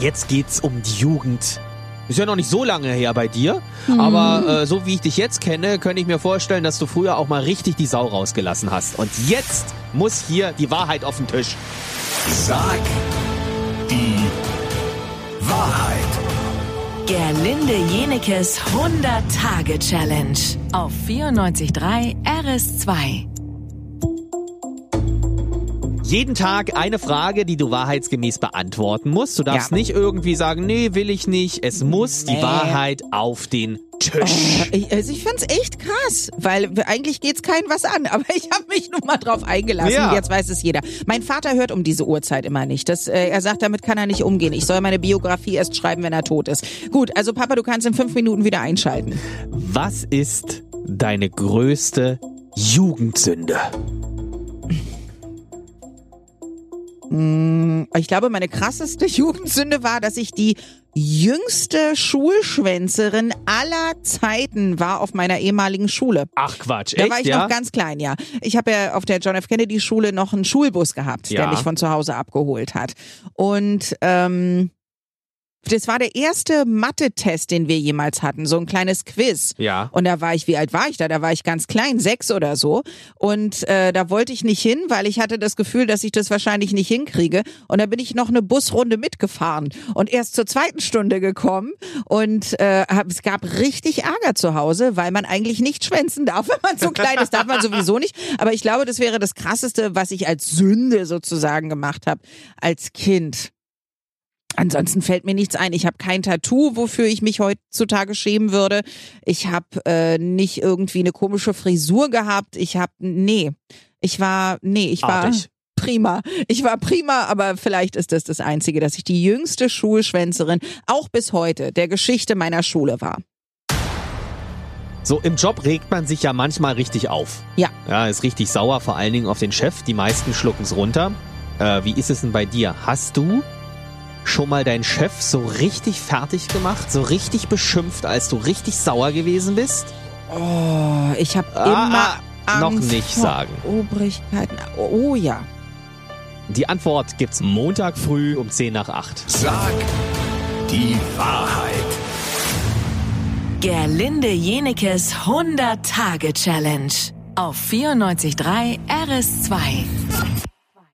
jetzt geht's um die Jugend. Ist ja noch nicht so lange her bei dir, aber äh, so wie ich dich jetzt kenne, könnte ich mir vorstellen, dass du früher auch mal richtig die Sau rausgelassen hast. Und jetzt muss hier die Wahrheit auf den Tisch. Sag die Wahrheit. Gerlinde Jenekes 100-Tage-Challenge auf 94.3 RS2. Jeden Tag eine Frage, die du wahrheitsgemäß beantworten musst. Du darfst Ja. nicht irgendwie sagen, nee, will ich nicht. Es muss die Nee. Wahrheit auf den Tisch. Ich, also ich find's echt krass, weil eigentlich geht's keinem was an, aber ich habe mich nun mal drauf eingelassen. Ja. Jetzt weiß es jeder. Mein Vater hört um diese Uhrzeit immer nicht. Das, äh, er sagt, damit kann er nicht umgehen. Ich soll meine Biografie erst schreiben, wenn er tot ist. Gut, also Papa, du kannst in fünf Minuten wieder einschalten. Was ist deine größte Jugendsünde? Ich glaube, meine krasseste Jugendsünde war, dass ich die jüngste Schulschwänzerin aller Zeiten war auf meiner ehemaligen Schule. Ach Quatsch, Da echt, war ich ja? noch ganz klein, ja. Ich habe ja auf der John F. Kennedy Schule noch einen Schulbus gehabt, Ja. der mich von zu Hause abgeholt hat. Und ähm, das war der erste Mathe-Test, den wir jemals hatten, so ein kleines Quiz. ja. Und da war ich, wie alt war ich da? Da war ich ganz klein, sechs oder so. Und äh, da wollte ich nicht hin, weil ich hatte das Gefühl, dass ich das wahrscheinlich nicht hinkriege. Und da bin ich noch eine Busrunde mitgefahren und erst zur zweiten Stunde gekommen. Und äh, hab, es gab richtig Ärger zu Hause, weil man eigentlich nicht schwänzen darf, wenn man so klein ist. Darf man sowieso nicht. Aber ich glaube, das wäre das Krasseste, was ich als Sünde sozusagen gemacht habe als Kind. Ansonsten fällt mir nichts ein. Ich habe kein Tattoo, wofür ich mich heutzutage schämen würde. Ich habe äh, nicht irgendwie eine komische Frisur gehabt. Ich habe nee, ich war nee, ich war Artig. prima. Ich war prima, aber vielleicht ist das das einzige, dass ich die jüngste Schulschwänzerin auch bis heute der Geschichte meiner Schule war. So, im Job regt man sich ja manchmal richtig auf. Ja. Ja, ist richtig sauer, vor allen Dingen auf den Chef. Die meisten schlucken's runter. Äh, wie ist es denn bei dir? Hast du schon mal deinen Chef so richtig fertig gemacht, so richtig beschimpft, als du richtig sauer gewesen bist? Oh, ich habe Ah, immer ah, noch Angst nicht vor sagen. Obrigkeiten. Oh ja. Die Antwort gibt's Montag früh um 10 nach 8. Sag die Wahrheit. Gerlinde Jenekes 100-Tage-Challenge auf 94.3 RS2.